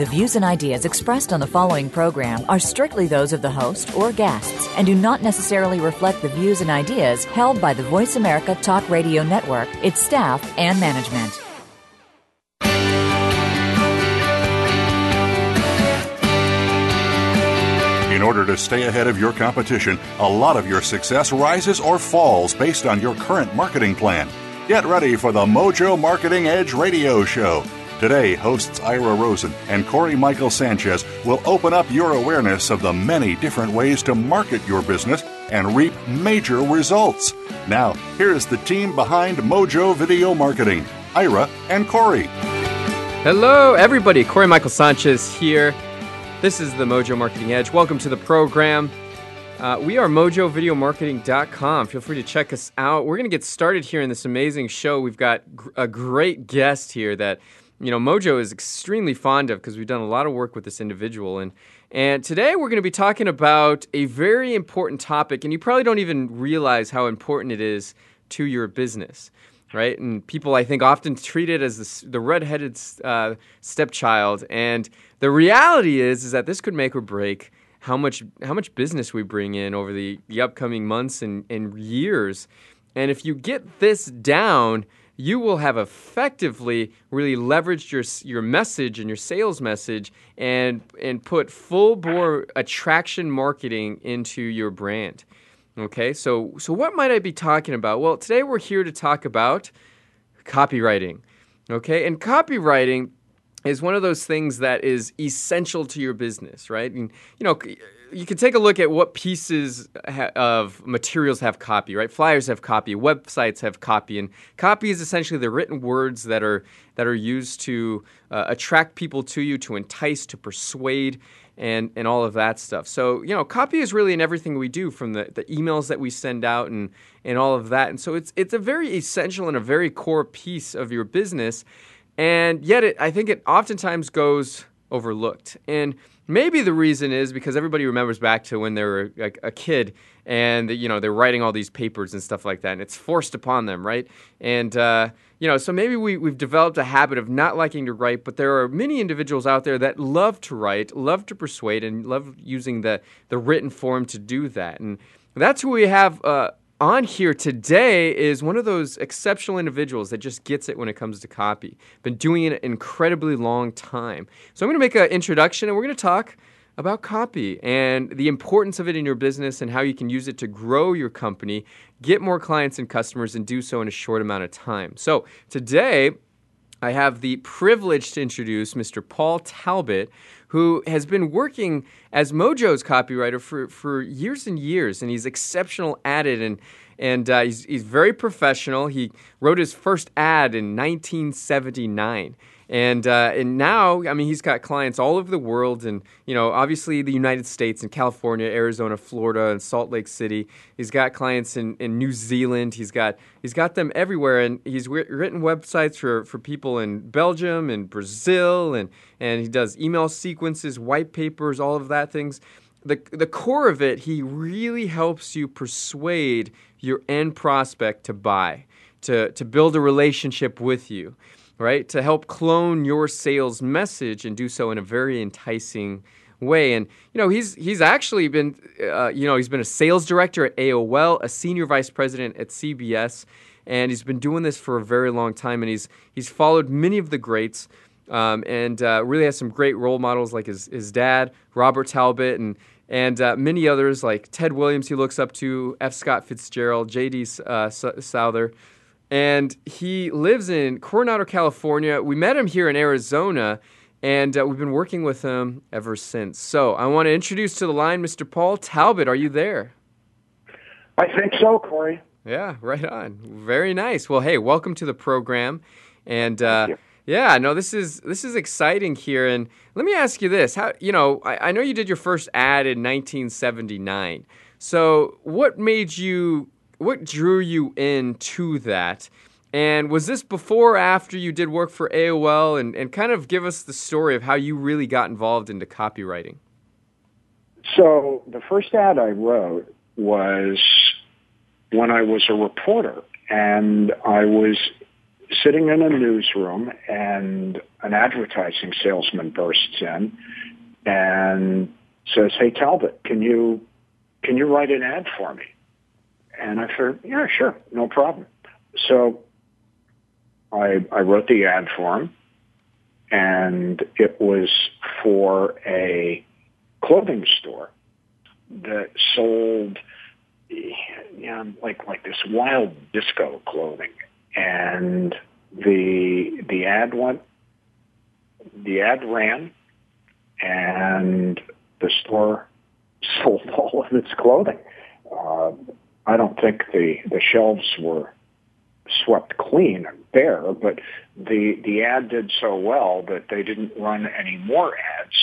The views and ideas expressed on the following program are strictly those of the host or guests and do not necessarily reflect the views and ideas held by the Voice America Talk Radio Network, its staff, and management. In order to stay ahead of your competition, a lot of your success rises or falls based on your current marketing plan. Get ready for the Mojo Marketing Edge radio show. Today, hosts Ira Rosen and Cory Michael Sanchez will open up your awareness of the many different ways to market your business and reap major results. Now, here's the team behind Mojo Video Marketing Ira and Cory. Hello, everybody. Cory Michael Sanchez here. This is the Mojo Marketing Edge. Welcome to the program. Uh, we are mojovideomarketing.com. Feel free to check us out. We're going to get started here in this amazing show. We've got gr- a great guest here that you know Mojo is extremely fond of because we've done a lot of work with this individual and and today we're going to be talking about a very important topic and you probably don't even realize how important it is to your business right? And people, I think, often treat it as the, the redheaded uh, stepchild. And the reality is, is that this could make or break how much how much business we bring in over the, the upcoming months and, and years. And if you get this down, you will have effectively really leveraged your your message and your sales message and and put full bore attraction marketing into your brand. Okay, so so what might I be talking about? Well, today we're here to talk about copywriting. Okay, and copywriting is one of those things that is essential to your business, right? And you know, you can take a look at what pieces of materials have copy, right? Flyers have copy, websites have copy, and copy is essentially the written words that are that are used to uh, attract people to you, to entice, to persuade and and all of that stuff. So you know, copy is really in everything we do, from the, the emails that we send out and and all of that. And so it's it's a very essential and a very core piece of your business, and yet it I think it oftentimes goes overlooked. And maybe the reason is because everybody remembers back to when they were a, a kid and you know they're writing all these papers and stuff like that, and it's forced upon them, right? And uh, you know, so maybe we, we've developed a habit of not liking to write, but there are many individuals out there that love to write, love to persuade, and love using the, the written form to do that. And that's who we have uh, on here today is one of those exceptional individuals that just gets it when it comes to copy. Been doing it an incredibly long time. So I'm going to make an introduction, and we're going to talk about copy and the importance of it in your business and how you can use it to grow your company, get more clients and customers, and do so in a short amount of time. So, today, I have the privilege to introduce Mr. Paul Talbot, who has been working as Mojo's copywriter for, for years and years, and he's exceptional at it. And and uh, he's, he's very professional. He wrote his first ad in 1979. And uh, and now, I mean, he's got clients all over the world, and you know, obviously the United States and California, Arizona, Florida, and Salt Lake City. He's got clients in, in New Zealand. He's got he's got them everywhere, and he's written websites for, for people in Belgium and Brazil, and and he does email sequences, white papers, all of that things. The the core of it, he really helps you persuade your end prospect to buy, to to build a relationship with you right? To help clone your sales message and do so in a very enticing way. And you know, he's he's actually been, uh, you know, he's been a sales director at AOL, a senior vice president at CBS, and he's been doing this for a very long time. And he's he's followed many of the greats. Um, and uh, really has some great role models like his, his dad, Robert Talbot, and and uh, many others like Ted Williams. He looks up to F. Scott Fitzgerald, J.D. Uh, Souther, and he lives in Coronado, California. We met him here in Arizona, and uh, we've been working with him ever since. So I want to introduce to the line Mr. Paul Talbot. Are you there? I think so, Cory. Yeah, right on. Very nice. Well, hey, welcome to the program, and uh, yeah, no, this is this is exciting here. And let me ask you this: How you know? I, I know you did your first ad in 1979. So, what made you what drew you into that? And was this before or after you did work for AOL? And, and kind of give us the story of how you really got involved into copywriting. So the first ad I wrote was when I was a reporter and I was sitting in a newsroom and an advertising salesman bursts in and says, Hey Talbot, can you can you write an ad for me? And I said, Yeah, sure, no problem. So I I wrote the ad for him and it was for a clothing store that sold you know, like like this wild disco clothing and the the ad went the ad ran and the store sold all of its clothing. Uh, I don't think the the shelves were swept clean and bare, but the the ad did so well that they didn't run any more ads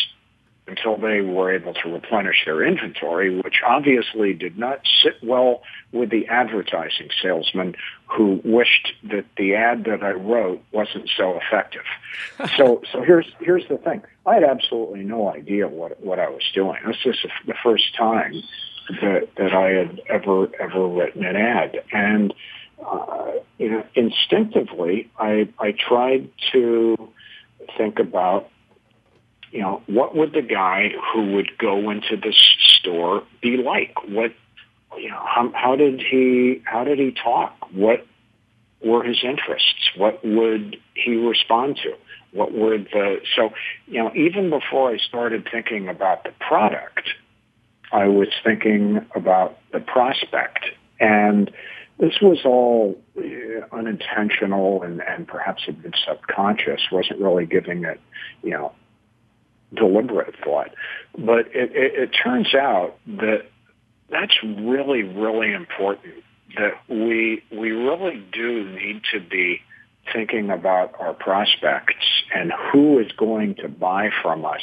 until they were able to replenish their inventory, which obviously did not sit well with the advertising salesman who wished that the ad that I wrote wasn't so effective. so, so here's here's the thing: I had absolutely no idea what what I was doing. This is the first time that that I had ever ever written an ad, and uh, you know, instinctively, I I tried to think about you know, what would the guy who would go into this store be like? What, you know, how, how did he, how did he talk? What were his interests? What would he respond to? What were the, so, you know, even before I started thinking about the product, I was thinking about the prospect. And this was all uh, unintentional and, and perhaps a bit subconscious, wasn't really giving it, you know, deliberate thought. But it, it, it turns out that that's really, really important. That we we really do need to be thinking about our prospects and who is going to buy from us.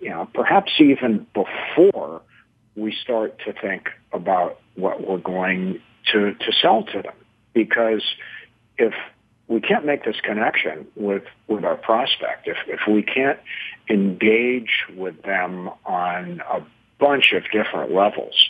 You know, perhaps even before we start to think about what we're going to to sell to them, because if we can't make this connection with, with our prospect. If, if we can't engage with them on a bunch of different levels,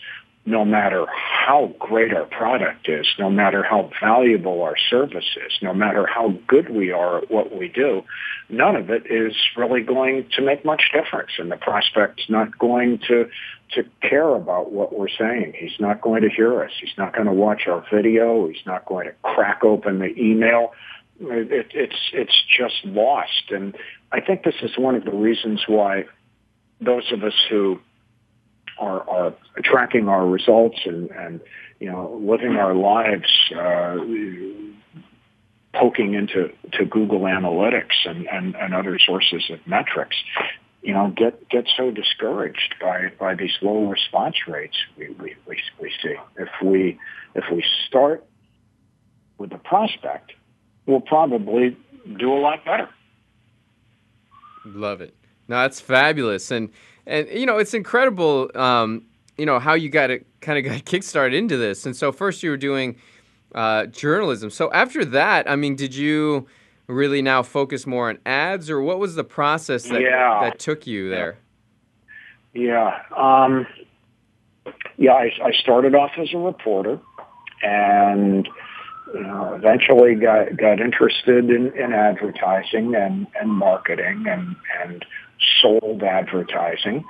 no matter how great our product is, no matter how valuable our service is, no matter how good we are at what we do, none of it is really going to make much difference. And the prospect's not going to, to care about what we're saying. He's not going to hear us. He's not going to watch our video. He's not going to crack open the email. It, it's, it's just lost. And I think this is one of the reasons why those of us who are, are tracking our results and, and you know living our lives uh, poking into to Google Analytics and, and, and other sources of metrics, you know, get get so discouraged by by these low response rates we, we, we, we see. If we if we start with the prospect, we'll probably do a lot better. Love it. No, that's fabulous, and and you know it's incredible. Um, you know how you got it kind of got kickstarted into this, and so first you were doing uh, journalism. So after that, I mean, did you really now focus more on ads, or what was the process that yeah. that took you there? Yeah, um, yeah. I, I started off as a reporter, and know, eventually got got interested in, in advertising and, and marketing and and sold advertising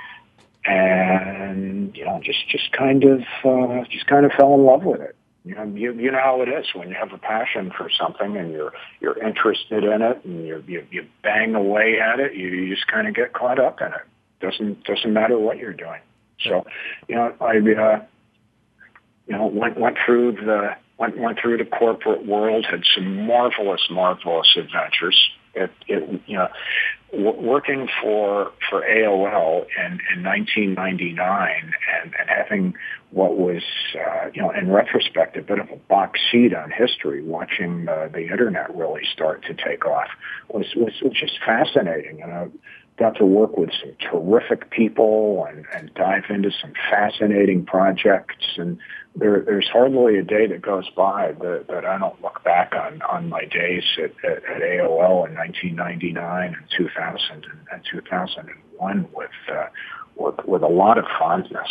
and you know just just kind of uh, just kind of fell in love with it. You know, you you know how it is when you have a passion for something and you're you're interested in it and you you you bang away at it. You, you just kind of get caught up in it. Doesn't doesn't matter what you're doing. So, you know, I uh, you know went went through the went went through the corporate world, had some marvelous marvelous adventures it, it you know, w- working for for AOL in, in 1999 and, and having what was, uh, you know, in retrospect, a bit of a box seat on history, watching uh, the internet really start to take off was was, was just fascinating. And I got to work with some terrific people and, and dive into some fascinating projects and there, there's hardly a day that goes by that, that I don't look back on, on my days at, at, at AOL in 1999 and 2000 and, and 2001 with, uh, with, with a lot of fondness.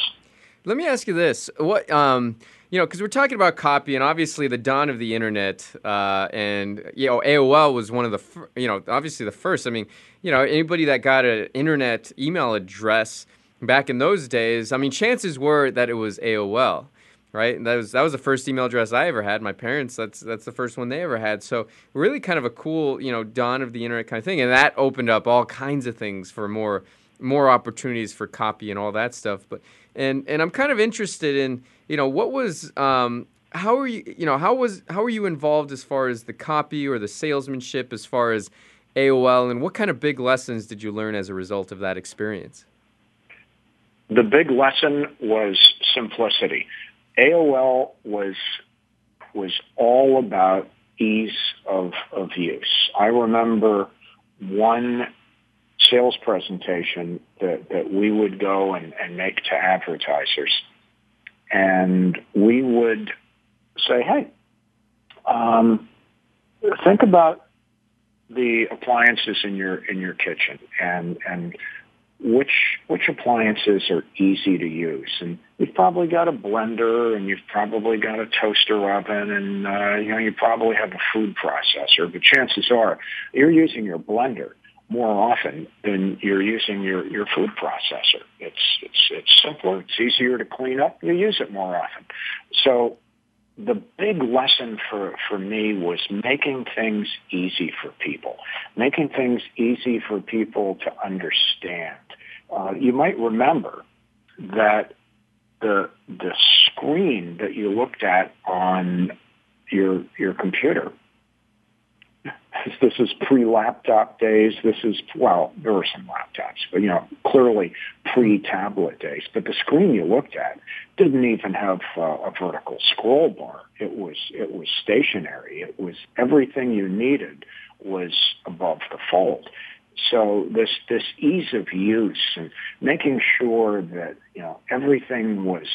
Let me ask you this: What um, you know, because we're talking about copy, and obviously the dawn of the internet, uh, and you know, AOL was one of the, fir- you know, obviously the first. I mean, you know, anybody that got an internet email address back in those days, I mean, chances were that it was AOL, right? And That was that was the first email address I ever had. My parents, that's that's the first one they ever had. So really, kind of a cool, you know, dawn of the internet kind of thing, and that opened up all kinds of things for more more opportunities for copy and all that stuff. But and and I'm kind of interested in you know what was um, how are you you know how was how were you involved as far as the copy or the salesmanship as far as AOL and what kind of big lessons did you learn as a result of that experience? The big lesson was simplicity. AOL was was all about ease of, of use. I remember one sales presentation that, that we would go and, and make to advertisers. And we would say, hey, um, think about the appliances in your in your kitchen and and which which appliances are easy to use and you've probably got a blender and you've probably got a toaster oven and uh, you know you probably have a food processor but chances are you're using your blender more often than you're using your, your food processor. It's, it's, it's simpler. It's easier to clean up. You use it more often. So the big lesson for, for me was making things easy for people, making things easy for people to understand. Uh, you might remember that the, the screen that you looked at on your, your computer this is pre-laptop days. This is, well, there were some laptops, but, you know, clearly pre-tablet days. But the screen you looked at didn't even have uh, a vertical scroll bar. It was, it was stationary. It was everything you needed was above the fold. So this, this ease of use and making sure that, you know, everything was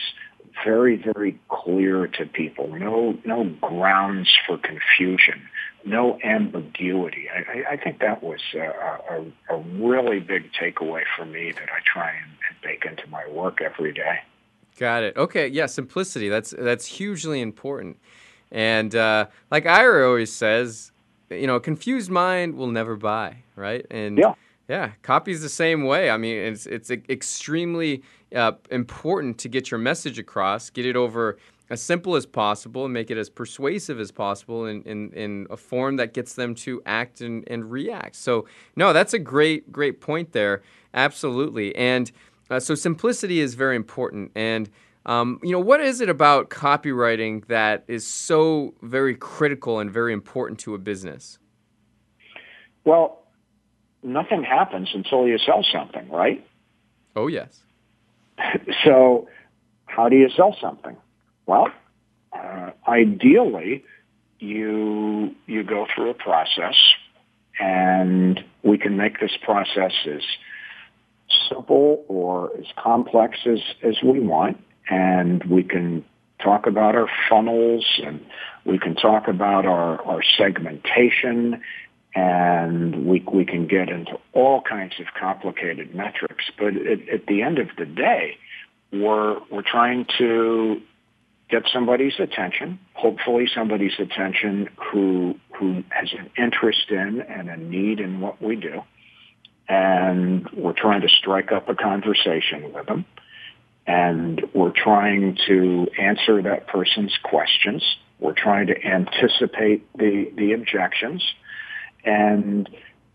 very, very clear to people. No, no grounds for confusion no ambiguity. I, I think that was a, a, a, really big takeaway for me that I try and, and bake into my work every day. Got it. Okay, yeah, simplicity. That's that's hugely important. And uh, like Ira always says, you know, a confused mind will never buy, right? And yeah. Yeah, copy's the same way. I mean, it's it's extremely uh, important to get your message across, get it over as simple as possible and make it as persuasive as possible in, in, in a form that gets them to act and, and react. So, no, that's a great, great point there. Absolutely. And uh, so, simplicity is very important. And, um, you know, what is it about copywriting that is so very critical and very important to a business? Well, nothing happens until you sell something, right? Oh, yes. so, how do you sell something? Well, uh, ideally, you you go through a process, and we can make this process as simple or as complex as as we want, and we can talk about our funnels, and we can talk about our our segmentation, and we we can get into all kinds of complicated metrics. But at, at the end of the day, we're we're trying to get somebody's attention, hopefully somebody's attention who who has an interest in and a need in what we do. And we're trying to strike up a conversation with them. And we're trying to answer that person's questions. We're trying to anticipate the, the objections. And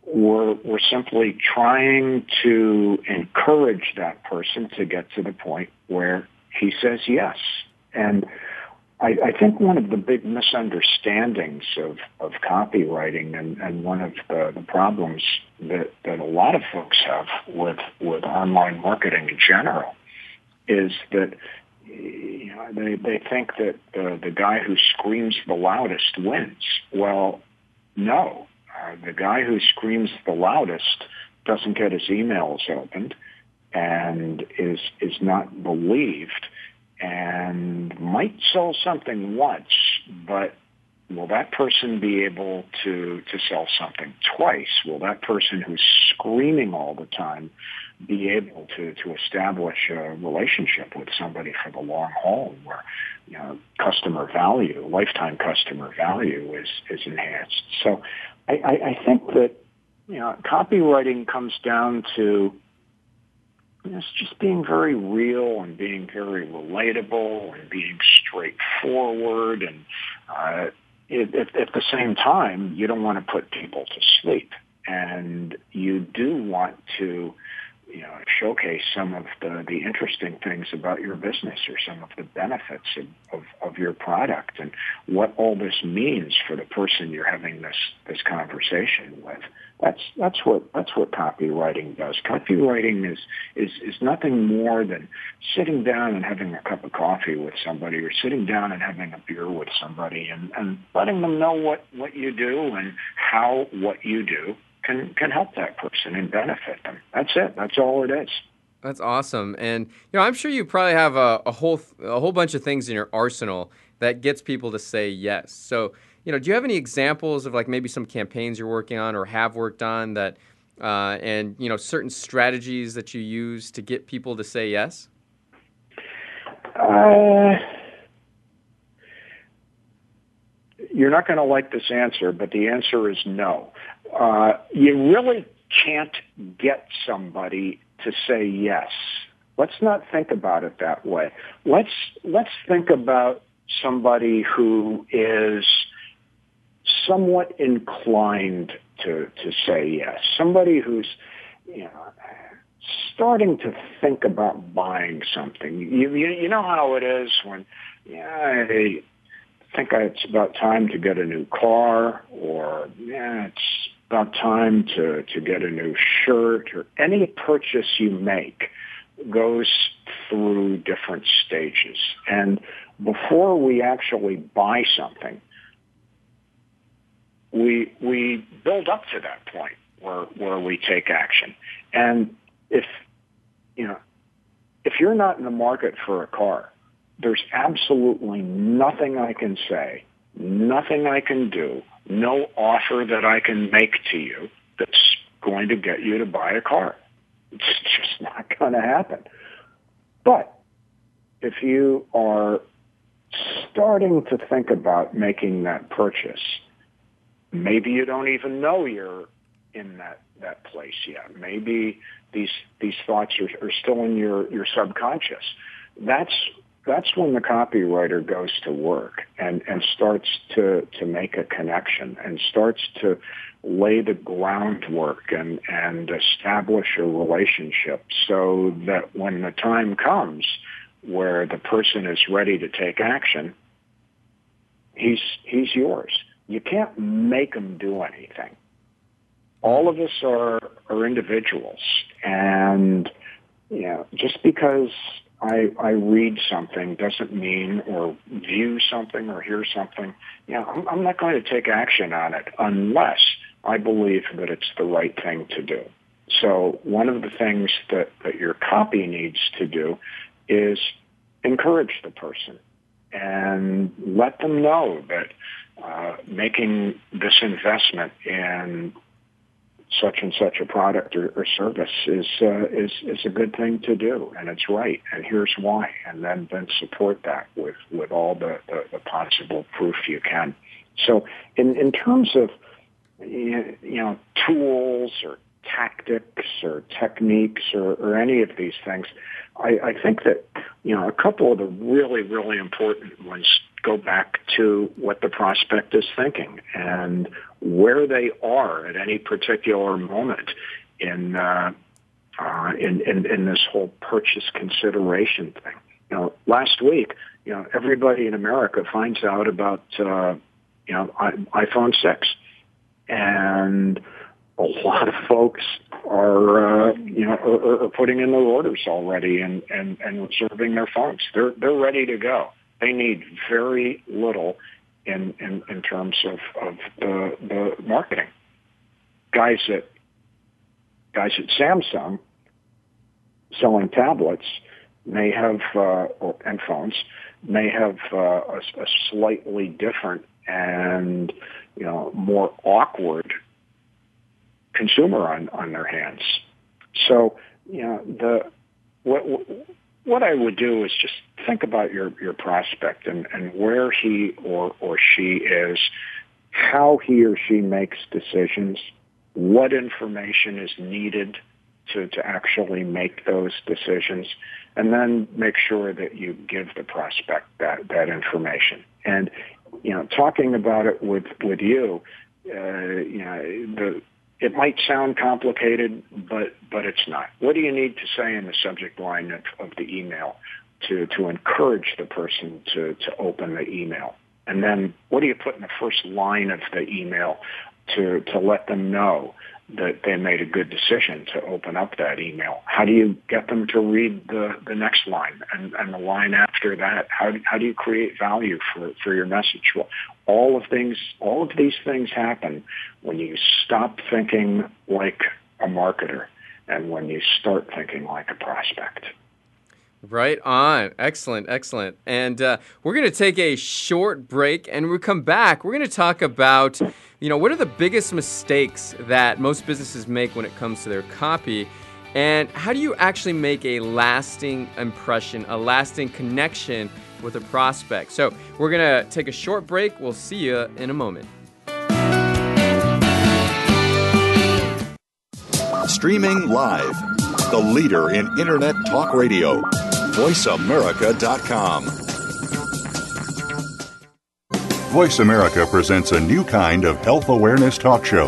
we're, we're simply trying to encourage that person to get to the point where he says yes and I, I think one of the big misunderstandings of, of copywriting and, and one of the, the problems that, that a lot of folks have with, with online marketing in general is that you know, they, they think that uh, the guy who screams the loudest wins. Well, no. Uh, the guy who screams the loudest doesn't get his emails opened and is is not believed and might sell something once, but will that person be able to, to sell something twice? Will that person who's screaming all the time be able to, to establish a relationship with somebody for the long haul where you know, customer value, lifetime customer value is, is enhanced. So I, I, I think that you know, copywriting comes down to it's just being very real and being very relatable and being straightforward and uh, it, at, at the same time you don't want to put people to sleep and you do want to you know, showcase some of the, the interesting things about your business or some of the benefits of, of, of, your product and what all this means for the person you're having this, this conversation with. That's, that's what, that's what copywriting does. Copywriting is, is, is nothing more than sitting down and having a cup of coffee with somebody or sitting down and having a beer with somebody and, and letting them know what, what you do and how what you do can can help that person and benefit them. That's it. That's all it is. That's awesome. And you know, I'm sure you probably have a, a whole a whole bunch of things in your arsenal that gets people to say yes. So, you know, do you have any examples of like maybe some campaigns you're working on or have worked on that uh, and you know certain strategies that you use to get people to say yes? Uh, you're not going to like this answer, but the answer is no uh, you really can't get somebody to say yes. Let's not think about it that way. Let's let's think about somebody who is somewhat inclined to to say yes. Somebody who's you know starting to think about buying something. You you, you know how it is when yeah, I think it's about time to get a new car or yeah, it's about time to, to get a new shirt or any purchase you make goes through different stages. And before we actually buy something, we, we build up to that point where, where we take action. And if, you know, if you're not in the market for a car, there's absolutely nothing I can say, nothing I can do no offer that I can make to you that's going to get you to buy a car. It's just not going to happen. But if you are starting to think about making that purchase, maybe you don't even know you're in that, that place yet. Maybe these, these thoughts are, are still in your, your subconscious. That's that's when the copywriter goes to work and, and starts to, to make a connection and starts to lay the groundwork and, and establish a relationship so that when the time comes where the person is ready to take action, he's, he's yours. You can't make him do anything. All of us are, are individuals and, you know, just because I, I read something doesn't mean or view something or hear something. Yeah, I'm, I'm not going to take action on it unless I believe that it's the right thing to do. So one of the things that, that your copy needs to do is encourage the person and let them know that uh, making this investment in such and such a product or, or service is uh, is is a good thing to do, and it's right, and here's why, and then then support that with with all the, the, the possible proof you can. So, in in terms of you know tools or tactics or techniques or, or any of these things, I, I think that you know a couple of the really really important ones go back to what the prospect is thinking and where they are at any particular moment in uh, uh, in, in, in this whole purchase consideration thing. You know, last week, you know, everybody in America finds out about uh, you know iPhone six, and a lot of folks are uh, you know are, are putting in their orders already and, and and reserving their phones. They're they're ready to go. They need very little in, in, in terms of, of the, the marketing. Guys at guys at Samsung selling tablets, may have, uh, or, and phones may have uh, a, a slightly different and you know more awkward consumer on on their hands. So you know the what what I would do is just think about your your prospect and and where he or or she is, how he or she makes decisions, what information is needed to, to actually make those decisions, and then make sure that you give the prospect that, that information. And, you know, talking about it with, with you, uh, you know, the, it might sound complicated, but, but it's not. What do you need to say in the subject line of, of the email to, to encourage the person to, to open the email? And then what do you put in the first line of the email to, to let them know that they made a good decision to open up that email? How do you get them to read the, the next line and, and the line after that? How do, how do you create value for, for your message? Well, all of things, all of these things happen when you stop thinking like a marketer and when you start thinking like a prospect. Right on. Excellent, excellent. And uh, we're going to take a short break, and we come back, we're going to talk about, you know, what are the biggest mistakes that most businesses make when it comes to their copy, and how do you actually make a lasting impression, a lasting connection with a prospect? So we're going to take a short break. We'll see you in a moment. Streaming live, the leader in Internet Talk Radio VoiceAmerica.com. Voice America presents a new kind of health awareness talk show,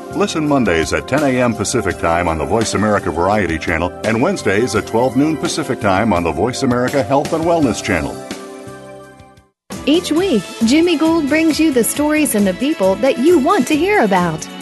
Listen Mondays at 10 a.m. Pacific Time on the Voice America Variety Channel and Wednesdays at 12 noon Pacific Time on the Voice America Health and Wellness Channel. Each week, Jimmy Gould brings you the stories and the people that you want to hear about.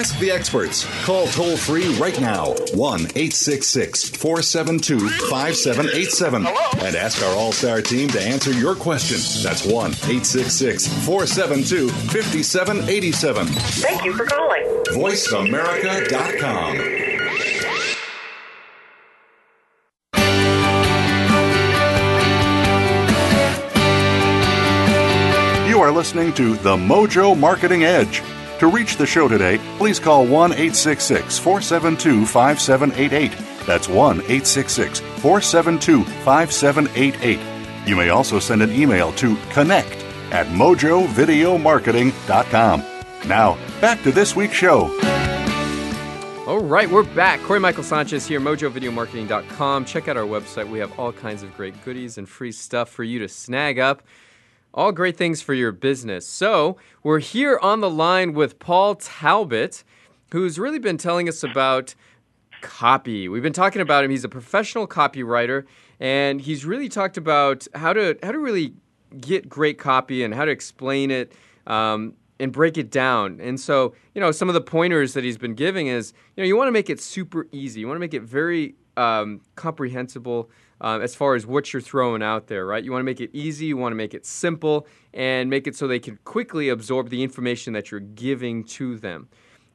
Ask the experts. Call toll free right now 1 866 472 5787 and ask our All Star team to answer your question. That's 1 866 472 5787. Thank you for calling. VoiceAmerica.com. You are listening to The Mojo Marketing Edge. To reach the show today, please call 1 866 472 5788. That's 1 866 472 5788. You may also send an email to connect at mojovideomarketing.com. Now, back to this week's show. All right, we're back. Cory Michael Sanchez here, mojovideomarketing.com. Check out our website. We have all kinds of great goodies and free stuff for you to snag up. All great things for your business. So, we're here on the line with Paul Talbot, who's really been telling us about copy. We've been talking about him. He's a professional copywriter, and he's really talked about how to how to really get great copy and how to explain it um, and break it down. And so, you know, some of the pointers that he's been giving is, you know, you want to make it super easy. You want to make it very um, comprehensible uh, as far as what you're throwing out there, right? You want to make it easy, you want to make it simple, and make it so they can quickly absorb the information that you're giving to them,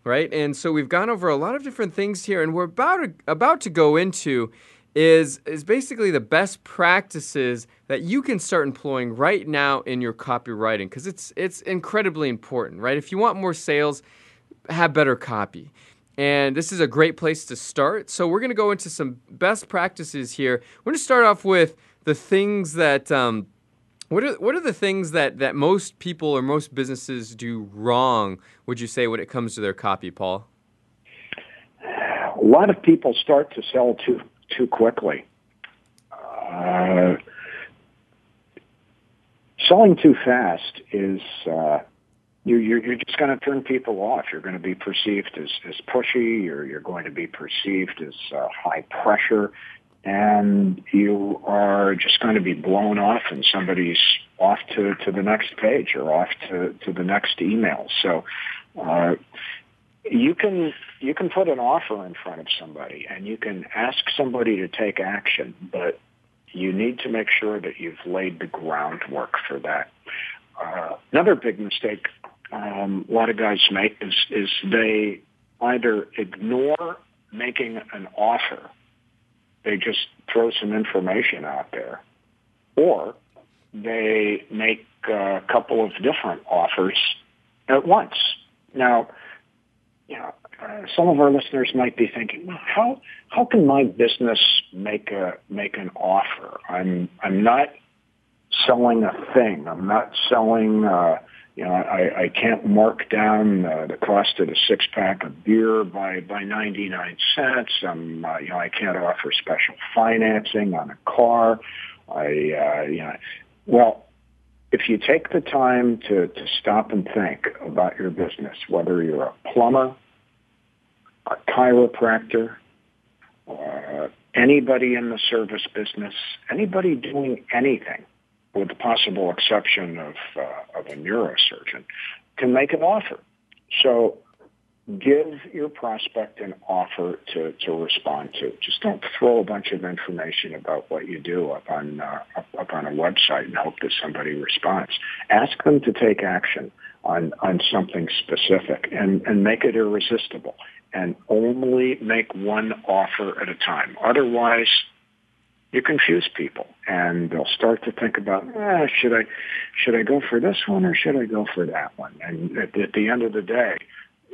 right? And so we've gone over a lot of different things here, and we're about to, about to go into is is basically the best practices that you can start employing right now in your copywriting because it's it's incredibly important, right? If you want more sales, have better copy. And this is a great place to start. So, we're going to go into some best practices here. We're going to start off with the things that um, What are what are the things that, that most people or most businesses do wrong? Would you say when it comes to their copy, Paul? A lot of people start to sell too too quickly. Uh, selling too fast is uh, you, you're, you're just going to turn people off. You're going to be perceived as, as pushy. You're, you're going to be perceived as uh, high pressure and you are just going to be blown off and somebody's off to, to the next page or off to, to the next email. So uh, you can you can put an offer in front of somebody and you can ask somebody to take action, but you need to make sure that you've laid the groundwork for that. Uh, another big mistake um, a lot of guys make is is they either ignore making an offer they just throw some information out there, or they make a couple of different offers at once. Now, you know, uh, some of our listeners might be thinking, well, how how can my business make a make an offer? I'm I'm not selling a thing. I'm not selling. Uh, you know, I, I can't mark down uh, the cost of a six pack of beer by by 99 cents. I'm, uh, you know, I can't offer special financing on a car. I, uh, you know, well, if you take the time to to stop and think about your business, whether you're a plumber, a chiropractor, uh, anybody in the service business, anybody doing anything with the possible exception of, uh, of a neurosurgeon, can make an offer. So give your prospect an offer to, to respond to. Just don't throw a bunch of information about what you do up on, uh, up, up on a website and hope that somebody responds. Ask them to take action on, on something specific and, and make it irresistible and only make one offer at a time. Otherwise, you confuse people and they'll start to think about eh, should i should i go for this one or should i go for that one? And at, at the end of the day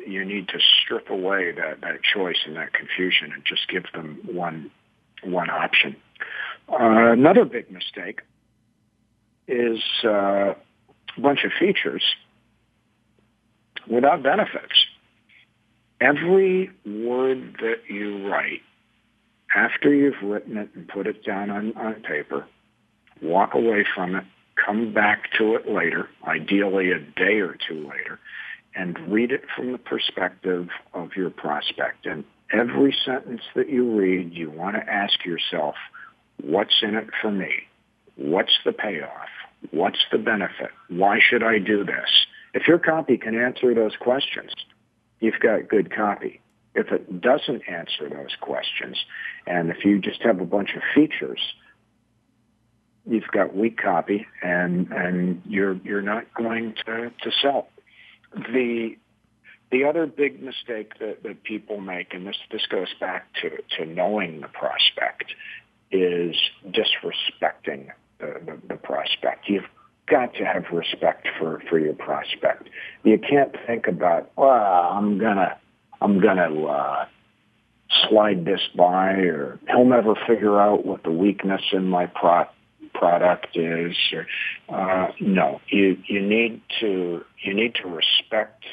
you need to strip away that that choice and that confusion and just give them one one option. Uh, another big mistake is uh, a bunch of features without benefits. Every word that you write after you've written it and put it down on, on paper, walk away from it, come back to it later, ideally a day or two later, and read it from the perspective of your prospect. And every sentence that you read, you want to ask yourself, what's in it for me? What's the payoff? What's the benefit? Why should I do this? If your copy can answer those questions, you've got good copy. If it doesn't answer those questions, and if you just have a bunch of features, you've got weak copy, and and you're you're not going to to sell. The the other big mistake that, that people make, and this this goes back to to knowing the prospect, is disrespecting the, the, the prospect. You've got to have respect for, for your prospect. You can't think about, well, I'm gonna I'm to uh, slide this by, or he'll never figure out what the weakness in my pro- product is. Or, uh, no, you you need to you need to respect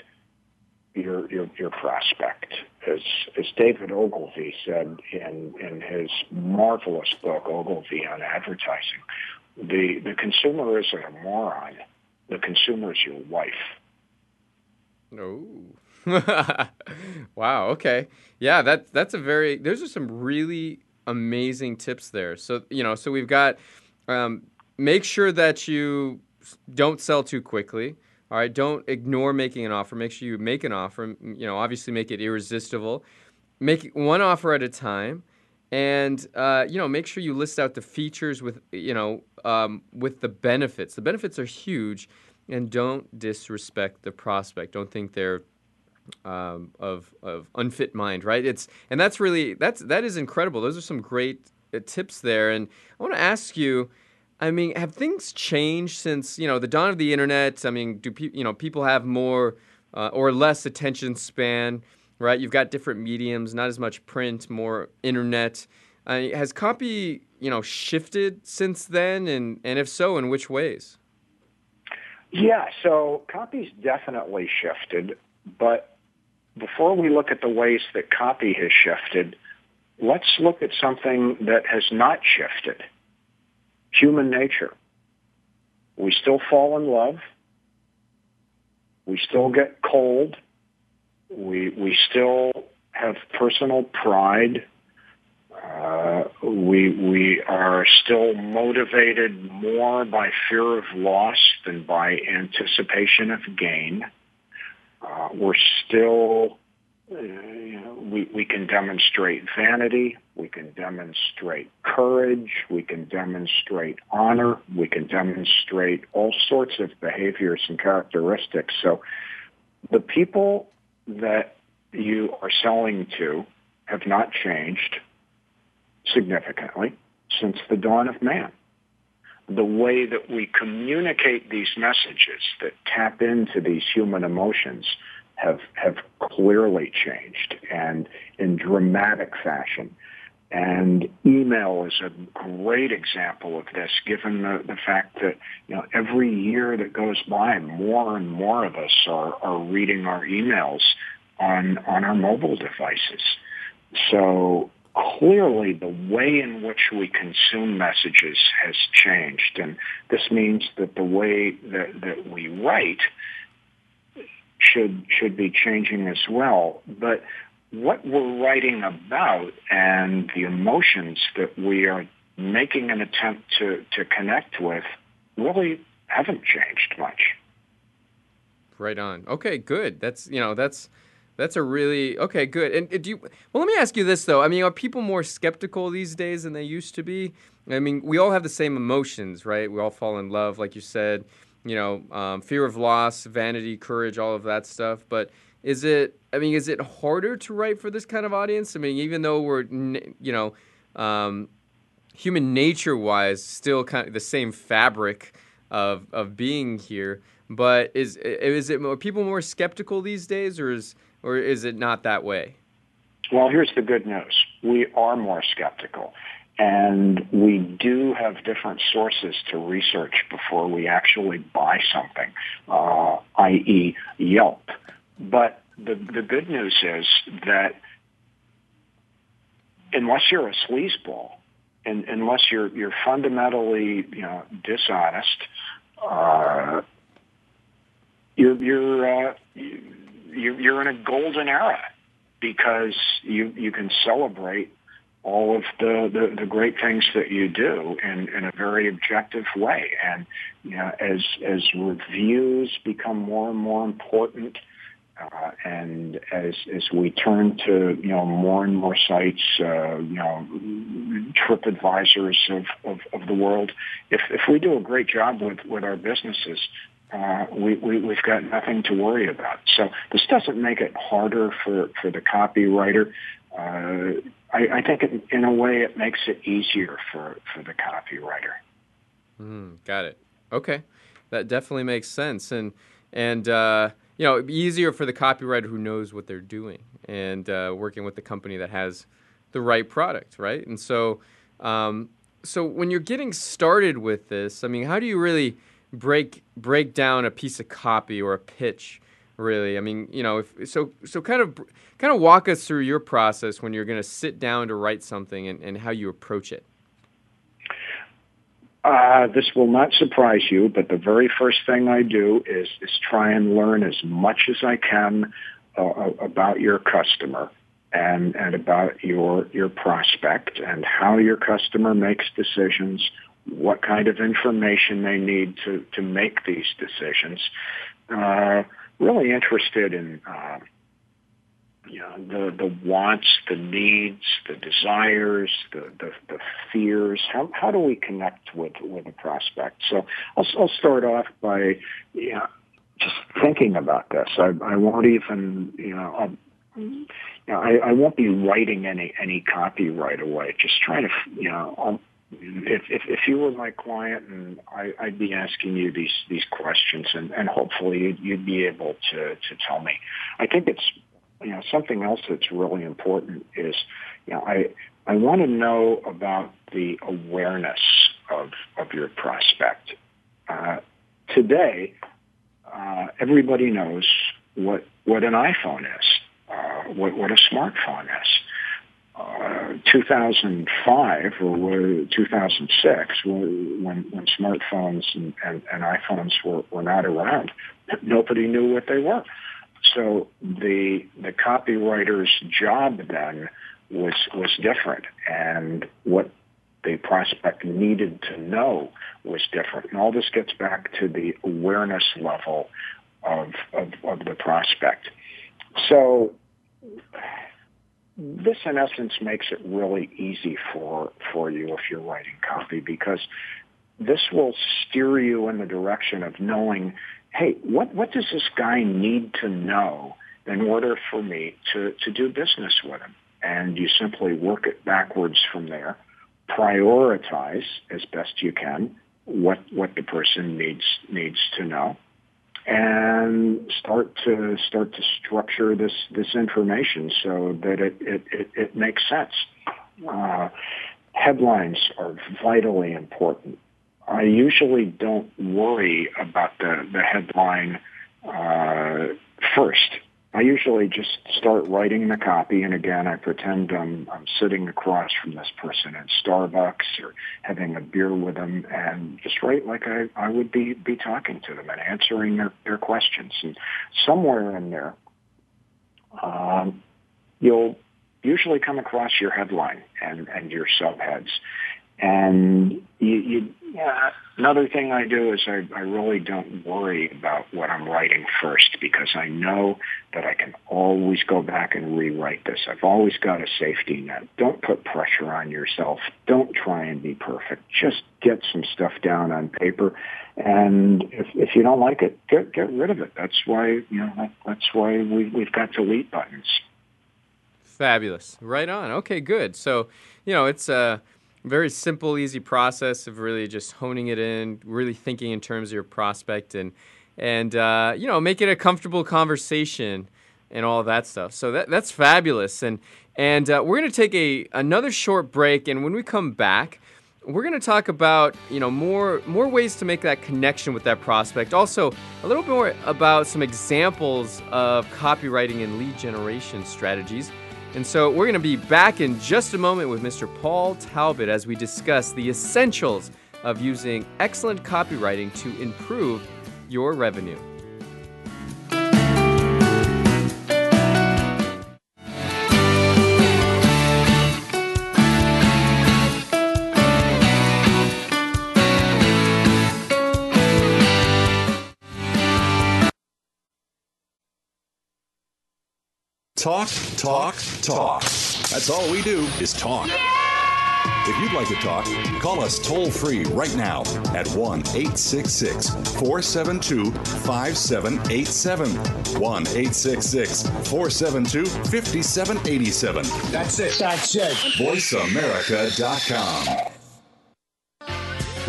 your your, your prospect. As as David Ogilvy said in in his marvelous book Ogilvy on advertising, the the consumer isn't a moron. The consumer is your wife. No. wow. Okay. Yeah. That that's a very. Those are some really amazing tips there. So you know. So we've got. Um, make sure that you don't sell too quickly. All right. Don't ignore making an offer. Make sure you make an offer. You know. Obviously, make it irresistible. Make one offer at a time. And uh, you know, make sure you list out the features with you know um, with the benefits. The benefits are huge, and don't disrespect the prospect. Don't think they're um, of of unfit mind, right? It's and that's really that's that is incredible. Those are some great uh, tips there, and I want to ask you. I mean, have things changed since you know the dawn of the internet? I mean, do pe- you know people have more uh, or less attention span? Right, you've got different mediums, not as much print, more internet. Uh, has copy, you know, shifted since then, and and if so, in which ways? Yeah, so copy's definitely shifted, but before we look at the ways that copy has shifted, let's look at something that has not shifted. Human nature. We still fall in love. We still get cold. We, we still have personal pride. Uh, we, we are still motivated more by fear of loss than by anticipation of gain. Uh, we're still, uh, we, we can demonstrate vanity, we can demonstrate courage, we can demonstrate honor, we can demonstrate all sorts of behaviors and characteristics. So the people that you are selling to have not changed significantly since the dawn of man the way that we communicate these messages that tap into these human emotions have have clearly changed and in dramatic fashion. And email is a great example of this, given the, the fact that you know every year that goes by, more and more of us are, are reading our emails on on our mobile devices. So clearly the way in which we consume messages has changed. And this means that the way that, that we write should, should be changing as well. But what we're writing about and the emotions that we are making an attempt to, to connect with really haven't changed much. Right on. Okay, good. That's, you know, that's, that's a really okay, good. And do you? Well, let me ask you this though. I mean, are people more skeptical these days than they used to be? I mean, we all have the same emotions, right? We all fall in love, like you said. You know, um, fear of loss, vanity, courage, all of that stuff. But is it? I mean, is it harder to write for this kind of audience? I mean, even though we're, you know, um, human nature-wise, still kind of the same fabric of of being here. But is is it? Are people more skeptical these days, or is or is it not that way? Well, here's the good news. We are more skeptical. And we do have different sources to research before we actually buy something, uh, i.e. Yelp. But the, the good news is that unless you're a sleazeball, and unless you're, you're fundamentally, you know, dishonest, uh, you're, you're, uh, you, you're in a golden era because you you can celebrate all of the, the, the great things that you do in, in a very objective way. And you know, as as reviews become more and more important, uh, and as as we turn to you know more and more sites, uh, you know, TripAdvisors of, of, of the world, if if we do a great job with with our businesses, uh, we, we, we've got nothing to worry about. So this doesn't make it harder for, for the copywriter. Uh, I, I think it, in a way it makes it easier for, for the copywriter. Mm, got it. Okay, that definitely makes sense, and and uh, you know, easier for the copywriter who knows what they're doing and uh, working with the company that has the right product, right? And so, um, so when you're getting started with this, I mean, how do you really break break down a piece of copy or a pitch really i mean you know if, so so kind of kind of walk us through your process when you're going to sit down to write something and, and how you approach it uh, this will not surprise you, but the very first thing I do is, is try and learn as much as I can uh, about your customer and, and about your, your prospect and how your customer makes decisions, what kind of information they need to, to make these decisions. Uh, really interested in uh, you know, the, the wants, the needs, the desires, the, the, the fears. How, how do we connect with, with a prospect? So I'll, I'll start off by you know, just thinking about this. I, I won't even, you know, I'll, you know, I, I won't be writing any any copy right away. Just trying to, you know, I'll, if, if, if you were my client and I, I'd be asking you these, these questions and, and hopefully you'd, you'd be able to, to tell me. I think it's, you know, something else that's really important is, you know, I, I want to know about the awareness of, of your prospect. Uh, today, uh, everybody knows what, what an iPhone is, uh, what, what a smartphone is. Uh, 2005 or 2006, when, when smartphones and, and, and iPhones were, were not around, nobody knew what they were. So the the copywriter's job then was was different, and what the prospect needed to know was different. And all this gets back to the awareness level of of, of the prospect. So this in essence makes it really easy for for you if you're writing copy because this will steer you in the direction of knowing hey, what, what does this guy need to know in order for me to, to do business with him? And you simply work it backwards from there, prioritize as best you can what, what the person needs, needs to know, and start to start to structure this this information so that it it, it, it makes sense. Uh, headlines are vitally important. I usually don't worry about the, the headline uh, first. I usually just start writing the copy, and again, I pretend I'm, I'm sitting across from this person at Starbucks or having a beer with them, and just write like I, I would be, be talking to them and answering their, their questions. And somewhere in there, um, you'll usually come across your headline and, and your subheads. And you, you yeah, another thing I do is I, I really don't worry about what I'm writing first because I know that I can always go back and rewrite this. I've always got a safety net. Don't put pressure on yourself. Don't try and be perfect. Just get some stuff down on paper. And if, if you don't like it, get, get rid of it. That's why, you know, that, that's why we, we've got delete buttons. Fabulous. Right on. Okay, good. So, you know, it's, uh, very simple, easy process of really just honing it in, really thinking in terms of your prospect, and and uh, you know make it a comfortable conversation and all that stuff. So that that's fabulous, and and uh, we're gonna take a another short break, and when we come back. We're going to talk about, you know, more more ways to make that connection with that prospect. Also, a little bit more about some examples of copywriting and lead generation strategies. And so we're going to be back in just a moment with Mr. Paul Talbot as we discuss the essentials of using excellent copywriting to improve your revenue. Talk, talk, talk. That's all we do is talk. If you'd like to talk, call us toll free right now at 1 866 472 5787. 1 866 472 5787. That's it. That's it. VoiceAmerica.com.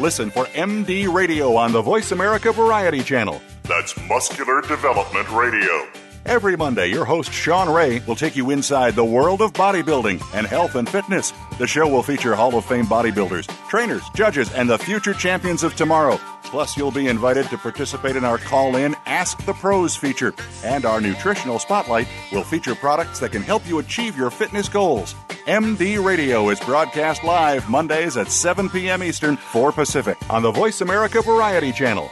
Listen for MD Radio on the Voice America Variety Channel. That's Muscular Development Radio. Every Monday, your host, Shawn Ray, will take you inside the world of bodybuilding and health and fitness. The show will feature Hall of Fame bodybuilders, trainers, judges, and the future champions of tomorrow. Plus, you'll be invited to participate in our call in Ask the Pros feature. And our nutritional spotlight will feature products that can help you achieve your fitness goals. MD Radio is broadcast live Mondays at 7 p.m. Eastern, 4 Pacific on the Voice America Variety Channel.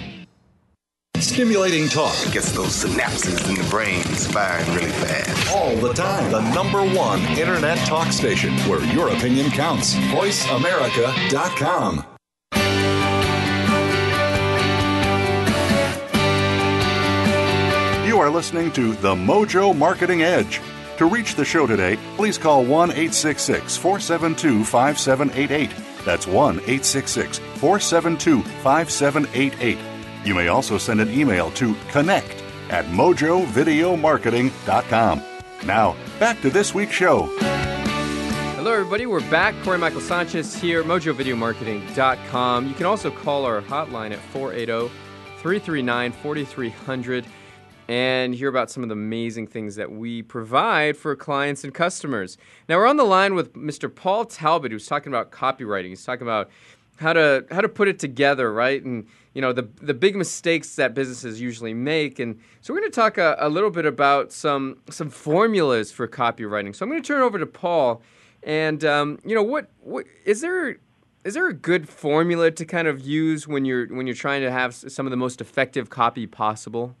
Stimulating talk It gets those synapses in the brain firing really fast. all the time. The number one internet talk station where your opinion counts. VoiceAmerica.com. You are listening to The Mojo Marketing Edge. To reach the show today, please call 1 866 472 5788. That's 1 866 472 5788. You may also send an email to connect at mojovideomarketing.com. Now, back to this week's show. Hello, everybody. We're back. Cory Michael Sanchez here, mojovideomarketing.com. You can also call our hotline at 480 339 4300 and hear about some of the amazing things that we provide for clients and customers. Now we're on the line with Mr. Paul Talbot, who's talking about copywriting. He's talking about how to how to put it together, right? And you know the the big mistakes that businesses usually make. And so we're going to talk a, a little bit about some some formulas for copywriting. So I'm going to turn over to Paul. And um, you know what what is there is there a good formula to kind of use when you're when you're trying to have some of the most effective copy possible?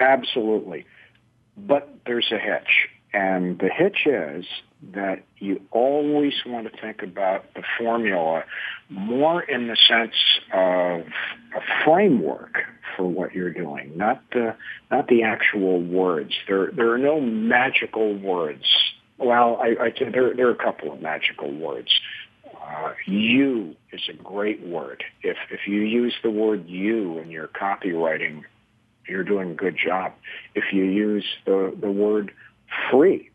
Absolutely. But there's a hitch. And the hitch is that you always want to think about the formula more in the sense of a framework for what you're doing, not the not the actual words. There there are no magical words. Well, I, I there there are a couple of magical words. Uh, you is a great word. If if you use the word you in your copywriting you're doing a good job. If you use the, the word free,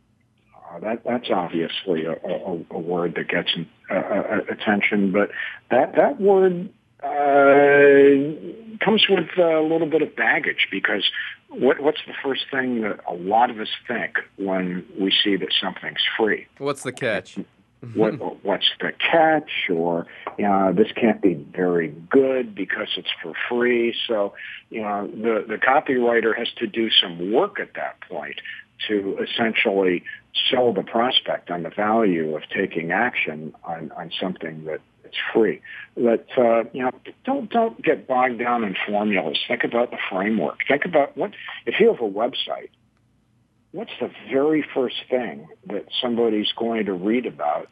uh, that that's obviously a, a, a word that gets uh, uh, attention, but that that word uh, comes with a little bit of baggage because what, what's the first thing that a lot of us think when we see that something's free? What's the catch? what what's the catch or you know this can't be very good because it's for free so you know the the copywriter has to do some work at that point to essentially sell the prospect on the value of taking action on on something that it's free but uh, you know don't don't get bogged down in formulas think about the framework think about what if you have a website what's the very first thing that somebody's going to read about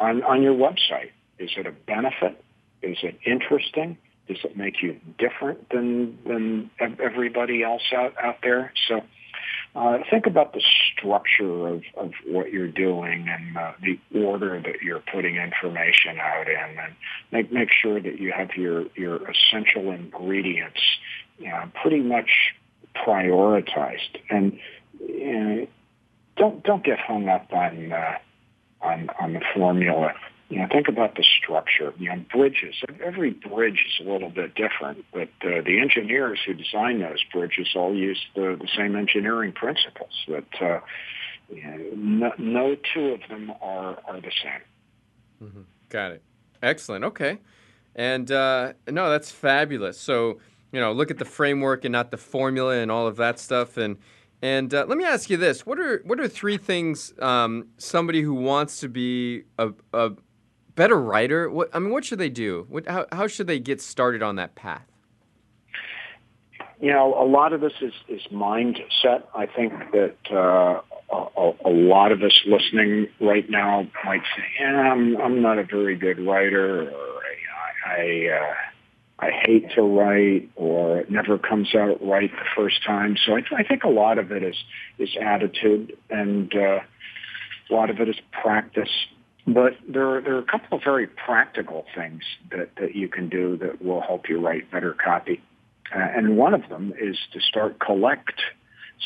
on, on your website? Is it a benefit? Is it interesting? Does it make you different than than everybody else out out there? So uh, think about the structure of, of what you're doing and uh, the order that you're putting information out in, and make make sure that you have your your essential ingredients you know, pretty much prioritized. And you know, don't don't get hung up on uh, on on the formula. You know, think about the structure. You know, bridges. Every bridge is a little bit different, but uh, the engineers who design those bridges all use the, the same engineering principles. That uh, you know, no, no two of them are are the same. Mm-hmm. Got it. Excellent. Okay. And uh, no, that's fabulous. So you know, look at the framework and not the formula and all of that stuff. And and uh, let me ask you this: what are what are three things um, somebody who wants to be a, a better writer? What I mean, what should they do? What, how how should they get started on that path? You know, a lot of this is is mindset. I think that uh, a, a, lot of us listening right now might say, "Yeah, I'm I'm not a very good writer," or I. I uh, I hate to write or it never comes out right the first time. So I, I think a lot of it is, is attitude and uh, a lot of it is practice. But there are, there are a couple of very practical things that, that you can do that will help you write better copy. Uh, and one of them is to start collect,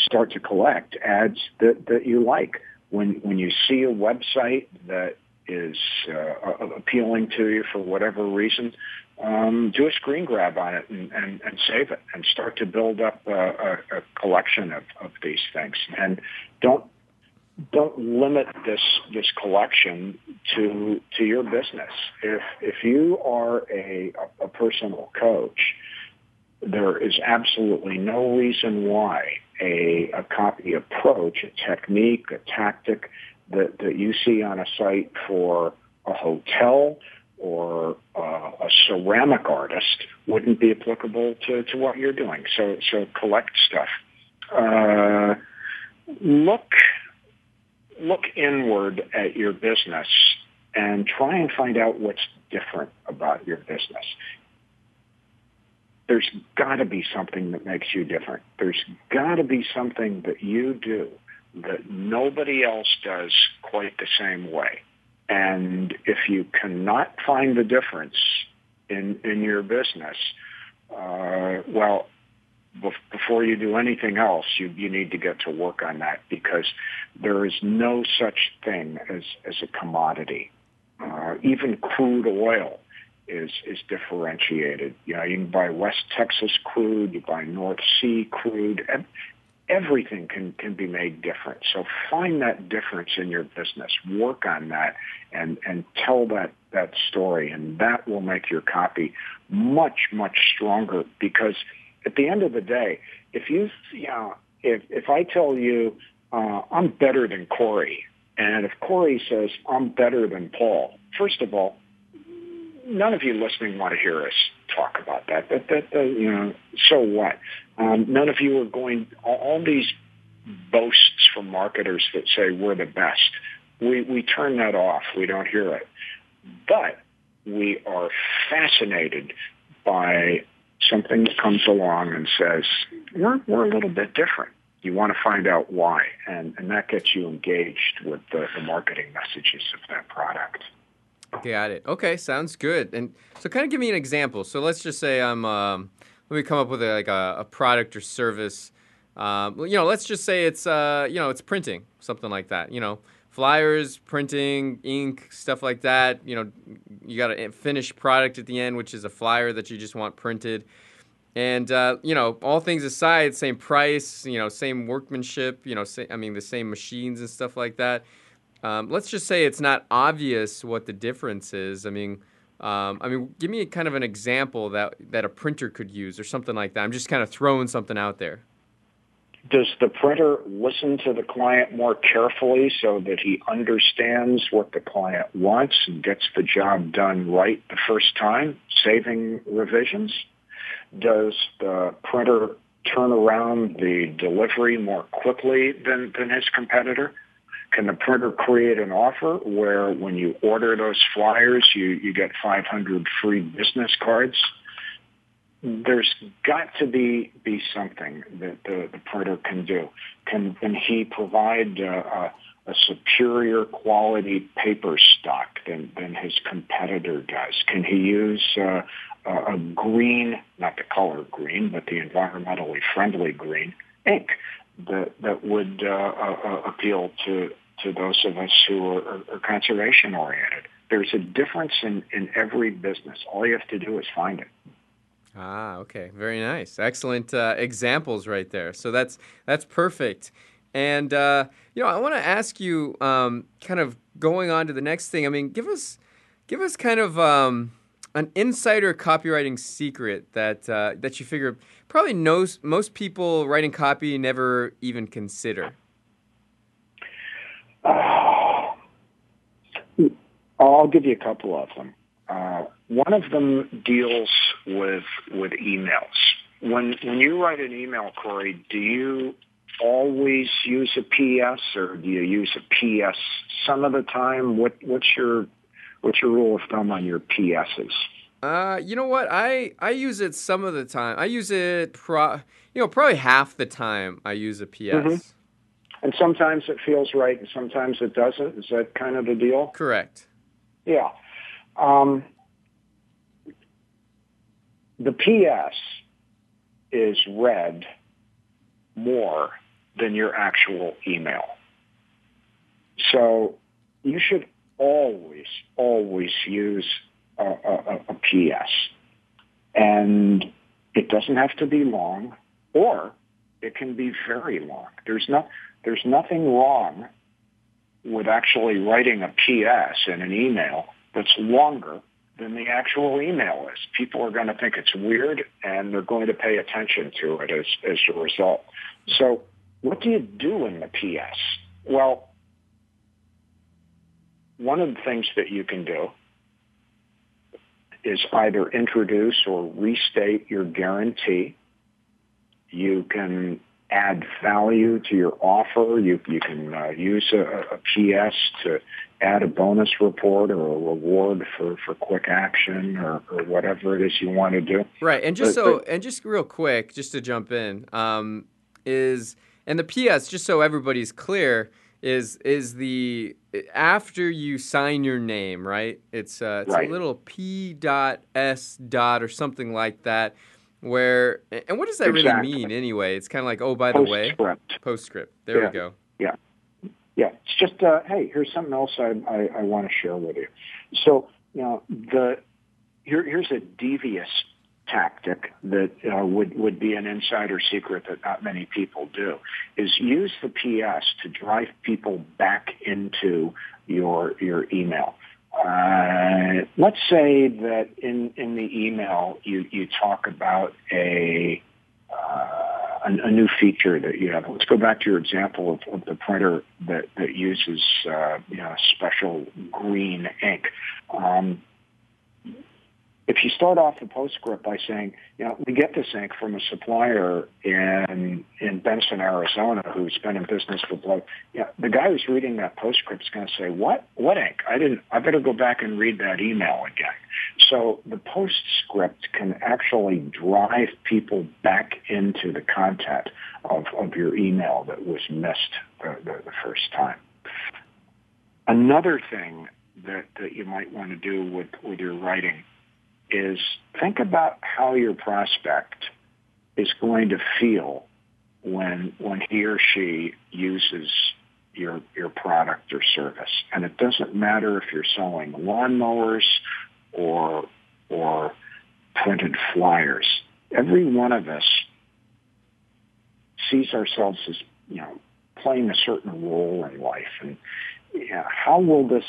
start to collect ads that, that you like. When, when you see a website that is uh, appealing to you for whatever reason, um, do a screen grab on it and, and, and save it and start to build up a, a, a collection of, of these things. And don't don't limit this this collection to to your business. If if you are a, a personal coach, there is absolutely no reason why a, a copy approach, a technique, a tactic that, that you see on a site for a hotel or uh, a ceramic artist wouldn't be applicable to, to what you're doing. So, so collect stuff. Uh, look, look inward at your business and try and find out what's different about your business. There's got to be something that makes you different. There's got to be something that you do that nobody else does quite the same way. And if you cannot find the difference in, in your business, uh, well, before you do anything else, you, you need to get to work on that because there is no such thing as, as a commodity. Uh, even crude oil is is differentiated. You know, you can buy West Texas crude, you buy North Sea crude, and everything can can be made different. So find that difference in your business, work on that, and and tell that that story, and that will make your copy much much stronger. Because at the end of the day, if you you know if if I tell you uh, I'm better than Cory, and if Cory says I'm better than Paul, first of all, none of you listening want to hear us talk about that. That, that, that you know, so what? Um, none of you are going. All, all these boasts from marketers that say we're the best. We we turn that off. We don't hear it. But we are fascinated by something comes along and says we're we're a little bit different. You want to find out why, and and that gets you engaged with the, the marketing messages of that product. Got it. Okay, sounds good. And so, kind of give me an example. So, let's just say I'm. Um, let me come up with a, like a, a, product or service. Um, you know, let's just say it's uh, you know it's printing, something like that. You know, flyers, printing, ink, stuff like that. You know, you got a finished product at the end, which is a flyer that you just want printed. And uh, you know, all things aside, same price. You know, same workmanship. You know, I mean, the same machines and stuff like that. Um, let's just say it's not obvious what the difference is. I mean, um, I mean, give me kind of an example that that a printer could use or something like that. I'm just kind of throwing something out there. Does the printer listen to the client more carefully so that he understands what the client wants and gets the job done right the first time, saving revisions? Does the printer turn around the delivery more quickly than, than his competitor? Can the printer create an offer where when you order those flyers, you, you get 500 free business cards? There's got to be, be something that the, the printer can do. Can, can he provide uh, a, a superior quality paper stock than, than his competitor does? Can he use uh, a green, not the color green, but the environmentally friendly green ink that that would uh, uh, appeal to to those of us who are, are conservation oriented. There's a difference in, in every business. All you have to do is find it. Ah, okay, very nice, excellent uh, examples right there. So that's that's perfect. And uh, you know, I want to ask you, um, kind of going on to the next thing. I mean, give us give us kind of um, an insider copywriting secret that uh, that you figure probably knows most people writing copy never even consider. I'll give you a couple of them. Uh, one of them deals with with emails. When when you write an email, Cory, do you always use a PS or do you use a PS some of the time? What what's your what's your rule of thumb on your PSs? Uh, you know what? I I use it some of the time. I use it pro, you know, probably half the time I use a PS. Mm-hmm and sometimes it feels right and sometimes it doesn't. Is that kind of the deal? Correct. Yeah. Um, the PS is read more than your actual email. So you should always, always use a, a, a PS. And it doesn't have to be long or it can be very long. There's not, there's nothing wrong with actually writing a PS in an email that's longer than the actual email is. People are going to think it's weird and they're going to pay attention to it as, as a result. So what do you do in the PS? Well, one of the things that you can do is either introduce or restate your guarantee. You can add value to your offer. You, you can uh, use a, a PS to add a bonus report or a reward for, for quick action or, or whatever it is you want to do. Right, and just so and just real quick, just to jump in, um, is And the PS, just so everybody's clear, is is the after you sign your name, right? It's uh, it's right. a little P dot S dot or something like that. Where and what does that exactly. really mean anyway? It's kind of like oh by the way, postscript. Postscript. There yeah. we go. Yeah, yeah. It's just uh, hey, here's something else I I, I want to share with you. So you know the here here's a devious tactic that uh, would would be an insider secret that not many people do is use the PS to drive people back into your your email. Uh, let's say that in in the email you you talk about a, uh, a a, new feature that you have. Let's go back to your example of, of the printer that that uses uh, you know special green ink. Um, if you start off the postscript by saying, you know, we get this ink from a supplier in in Benson, Arizona, who's been in business for yeah, the guy who's reading that postscript is going to say, what, what ink? I didn't. I better go back and read that email again. So the postscript can actually drive people back into the content of of your email that was missed the, the, the first time. Another thing that that you might want to do with with your writing is think about how your prospect is going to feel when when he or she uses your your product or service. And it doesn't matter if you're selling lawnmowers or or printed flyers. Every one of us sees ourselves as you know playing a certain role in life, and know, how will this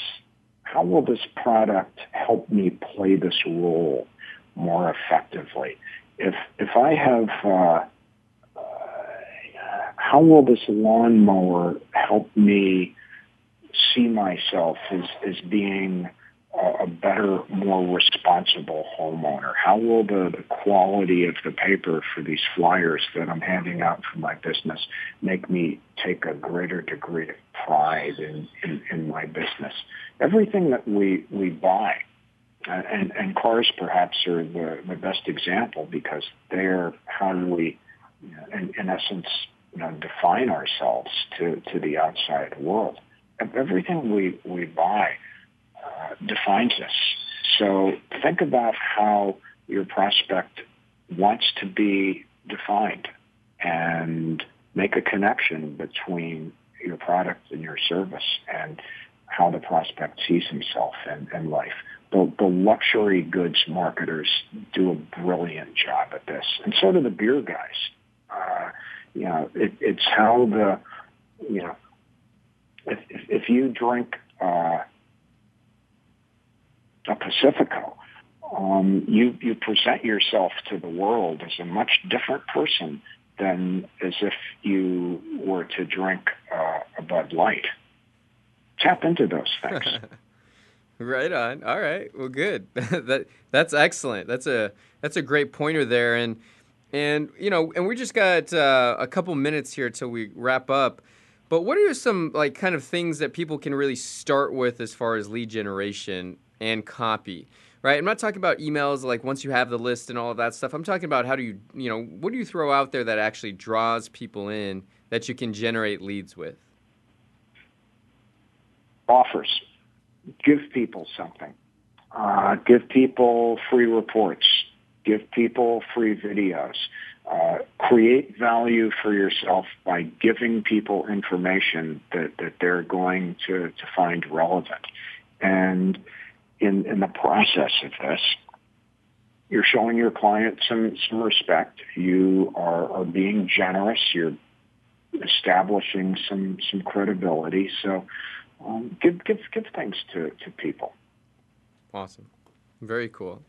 how will this product help me play this role more effectively? If if I have, uh, uh, how will this lawnmower help me see myself as as being a better, more responsible homeowner? How will the, the quality of the paper for these flyers that I'm handing out for my business make me take a greater degree of pride in, in, in my business? Everything that we, we buy, uh, and, and cars perhaps are the, the best example because they're how do we, know, in, in essence, you know, define ourselves to, to the outside world. Everything we, we buy uh, defines us. So think about how your prospect wants to be defined and make a connection between your product and your service and how the prospect sees himself and, in life. The, the luxury goods marketers do a brilliant job at this, and so do the beer guys. Uh, you know, it, it's how the, you know, if, if, if you drink uh, a Pacifico, um, you you present yourself to the world as a much different person than as if you were to drink uh, a Bud Light. Tap into those things. right on. All right. Well, good. that that's excellent. That's a that's a great pointer there, and and you know, and we just got uh, a couple minutes here till we wrap up. But what are some like kind of things that people can really start with as far as lead generation and copy, right? I'm not talking about emails like once you have the list and all of that stuff. I'm talking about how do you, you know, what do you throw out there that actually draws people in that you can generate leads with? Offers. Give people something. Uh, give people free reports. Give people free videos. Uh, create value for yourself by giving people information that, that they're going to, to find relevant. And in, in the process of this, you're showing your client some, some respect. You are, are being generous. You're establishing some, some credibility. So um, give, give, give thanks to, to people. Awesome. Very cool.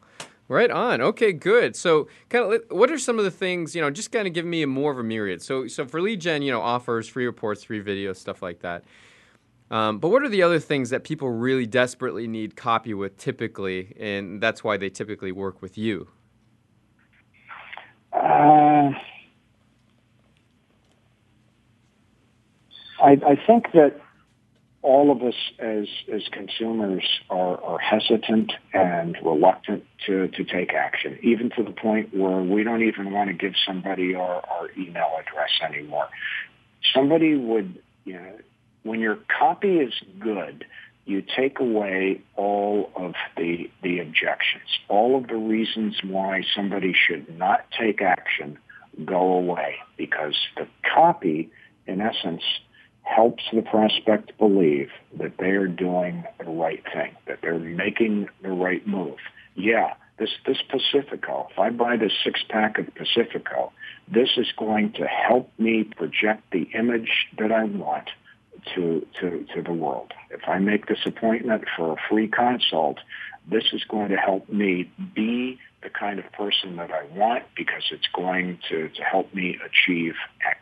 Right on. Okay, good. So, kind of, what are some of the things you know? Just kind of give me a more of a myriad. So, so for lead gen, you know, offers, free reports, free videos, stuff like that. Um, but what are the other things that people really desperately need copy with typically, and that's why they typically work with you? Uh, I, I think that all of us as as consumers are, are hesitant and reluctant to, to take action, even to the point where we don't even want to give somebody our, our email address anymore. somebody would, you know, when your copy is good, you take away all of the the objections, all of the reasons why somebody should not take action go away because the copy, in essence, helps the prospect believe that they are doing the right thing, that they're making the right move. Yeah, this this Pacifico, if I buy this six pack of Pacifico, this is going to help me project the image that I want to, to, to the world. If I make this appointment for a free consult, this is going to help me be the kind of person that I want because it's going to, to help me achieve X.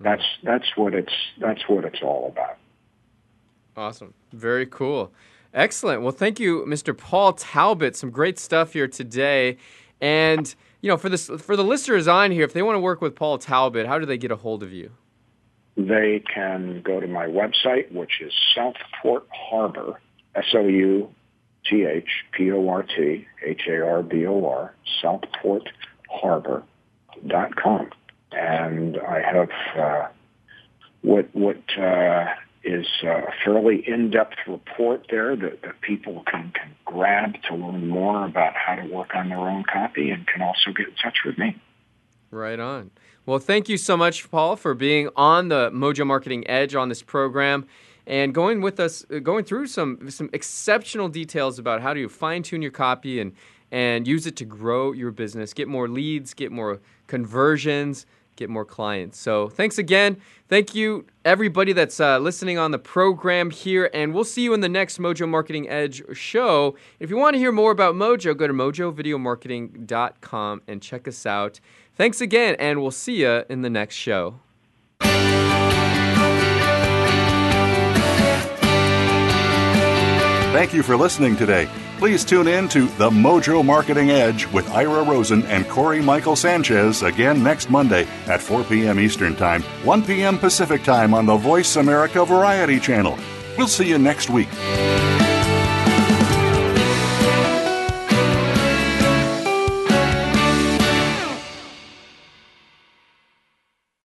Mm-hmm. That's that's what it's that's what it's all about. Awesome. Very cool. Excellent. Well, thank you, Mr. Paul Talbot. Some great stuff here today. And, you know, for this for the listeners on here, if they want to work with Paul Talbot, how do they get a hold of you? They can go to my website, which is Southport Harbor, S-O-U-T-H-P-O-R-T, H-A-R-B-O-R, southportharbor.com. And I have uh, what what uh, is a fairly in-depth report there that, that people can, can grab to learn more about how to work on their own copy and can also get in touch with me. Right on. Well, thank you so much, Paul, for being on the Mojo Marketing Edge on this program and going with us, uh, going through some some exceptional details about how to fine tune your copy and and use it to grow your business, get more leads, get more conversions, get more clients. So thanks again. Thank you, everybody that's uh, listening on the program here, and we'll see you in the next Mojo Marketing Edge show. If you want to hear more about Mojo, go to mojovideomarketing.com and check us out. Thanks again, and we'll see you in the next show. Thank you for listening today. Please tune in to The Mojo Marketing Edge with Ira Rosen and Cory Michael Sanchez again next Monday at 4 p.m. Eastern Time, 1 p.m. Pacific Time on the Voice America Variety Channel. We'll see you next week.